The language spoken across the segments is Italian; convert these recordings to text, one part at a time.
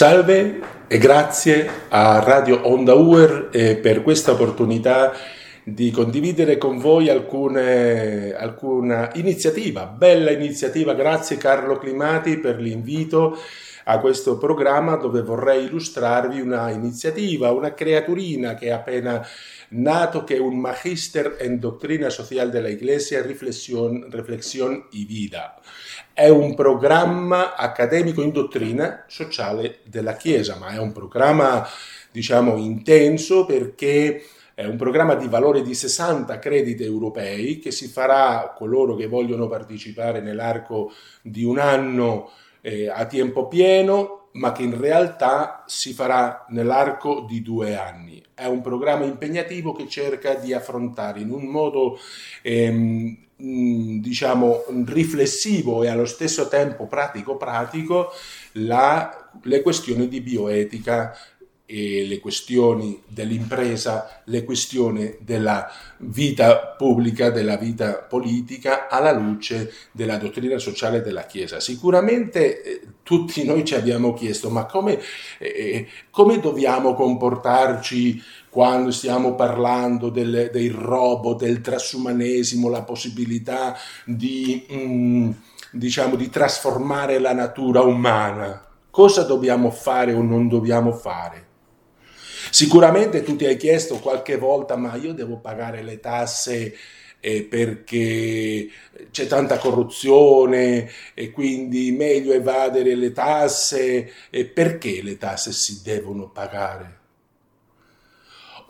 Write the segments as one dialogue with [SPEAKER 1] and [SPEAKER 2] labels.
[SPEAKER 1] Salve e grazie a Radio Onda Uer eh, per questa opportunità di condividere con voi alcune, alcuna iniziativa, bella iniziativa. Grazie Carlo Climati per l'invito a questo programma dove vorrei illustrarvi una iniziativa, una creaturina che è appena nato, che è un Magister en Doctrina Social de la Iglesia, Reflexión, Reflexión y Vida. È un programma accademico in dottrina sociale della Chiesa, ma è un programma, diciamo, intenso perché è un programma di valore di 60 crediti europei che si farà coloro che vogliono partecipare nell'arco di un anno eh, a tempo pieno, ma che in realtà si farà nell'arco di due anni. È un programma impegnativo che cerca di affrontare in un modo ehm, diciamo riflessivo e allo stesso tempo pratico-pratico la, le questioni di bioetica e le questioni dell'impresa, le questioni della vita pubblica, della vita politica alla luce della dottrina sociale della Chiesa. Sicuramente eh, tutti noi ci abbiamo chiesto ma come, eh, come dobbiamo comportarci quando stiamo parlando del, dei robot, del transumanesimo, la possibilità di, mm, diciamo, di trasformare la natura umana? Cosa dobbiamo fare o non dobbiamo fare? Sicuramente tu ti hai chiesto qualche volta, ma io devo pagare le tasse eh, perché c'è tanta corruzione e quindi meglio evadere le tasse. E perché le tasse si devono pagare?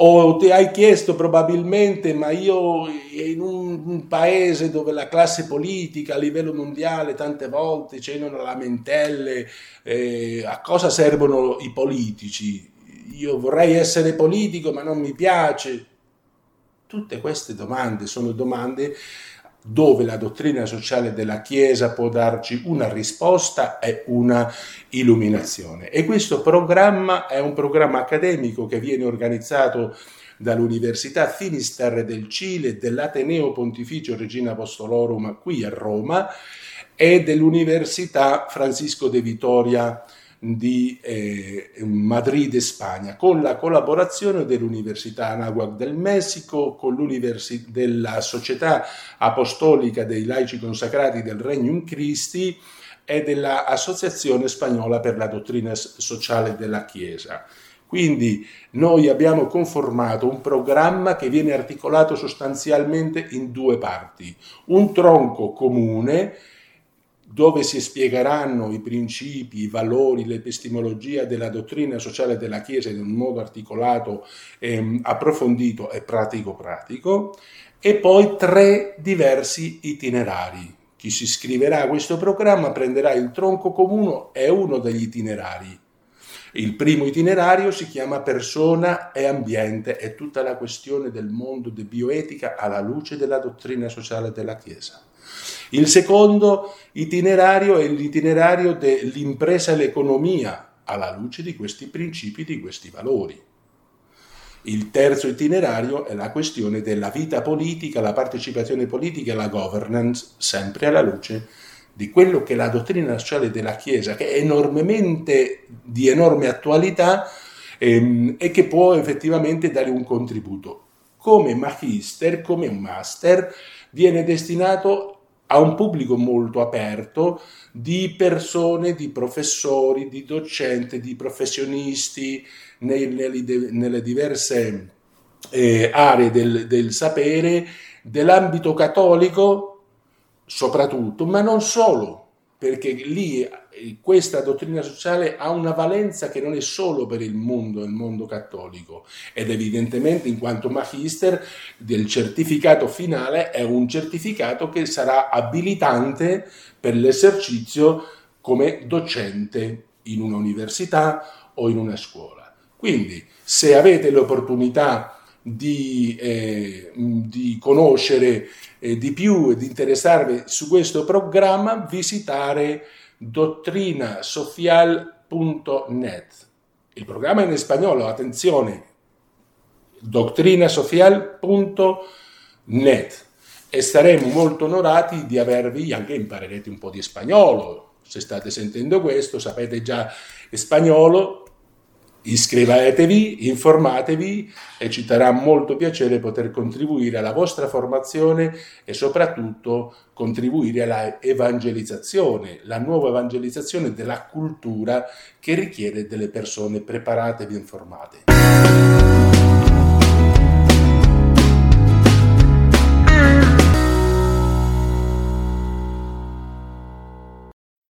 [SPEAKER 1] O ti hai chiesto probabilmente, ma io in un paese dove la classe politica a livello mondiale tante volte c'erano lamentelle, eh, a cosa servono i politici? Io vorrei essere politico ma non mi piace. Tutte queste domande sono domande dove la dottrina sociale della Chiesa può darci una risposta e una illuminazione. E questo programma è un programma accademico che viene organizzato dall'Università Finisterre del Cile, dell'Ateneo Pontificio Regina Apostolorum qui a Roma e dell'Università Francisco de Vitoria di eh, Madrid, Spagna, con la collaborazione dell'Università Anahuac del Messico, con della Società Apostolica dei Laici Consacrati del Regnum Christi e dell'Associazione Spagnola per la Dottrina Sociale della Chiesa. Quindi noi abbiamo conformato un programma che viene articolato sostanzialmente in due parti. Un tronco comune dove si spiegheranno i principi, i valori, l'epistemologia della dottrina sociale della Chiesa in un modo articolato, ehm, approfondito e pratico-pratico, e poi tre diversi itinerari. Chi si iscriverà a questo programma prenderà il tronco comune e uno degli itinerari. Il primo itinerario si chiama persona e ambiente e tutta la questione del mondo di bioetica alla luce della dottrina sociale della Chiesa. Il secondo itinerario è l'itinerario dell'impresa e l'economia alla luce di questi principi, di questi valori. Il terzo itinerario è la questione della vita politica, la partecipazione politica e la governance, sempre alla luce di quello che la dottrina sociale della Chiesa, che è enormemente di enorme attualità ehm, e che può effettivamente dare un contributo. Come magister, come un master, viene destinato a un pubblico molto aperto di persone, di professori, di docenti, di professionisti nelle, nelle diverse eh, aree del, del sapere, dell'ambito cattolico soprattutto, ma non solo, perché lì eh, questa dottrina sociale ha una valenza che non è solo per il mondo, il mondo cattolico, ed evidentemente in quanto magister del certificato finale è un certificato che sarà abilitante per l'esercizio come docente in un'università o in una scuola. Quindi se avete l'opportunità di, eh, di conoscere eh, di più e di interessarvi su questo programma, visitare dottrinasocial.net. Il programma è in spagnolo, attenzione, dottrinasocial.net e saremo molto onorati di avervi, anche imparerete un po' di spagnolo, se state sentendo questo, sapete già spagnolo, Iscrivetevi, informatevi e ci darà molto piacere poter contribuire alla vostra formazione e soprattutto contribuire alla evangelizzazione, la nuova evangelizzazione della cultura che richiede delle persone preparate e informate.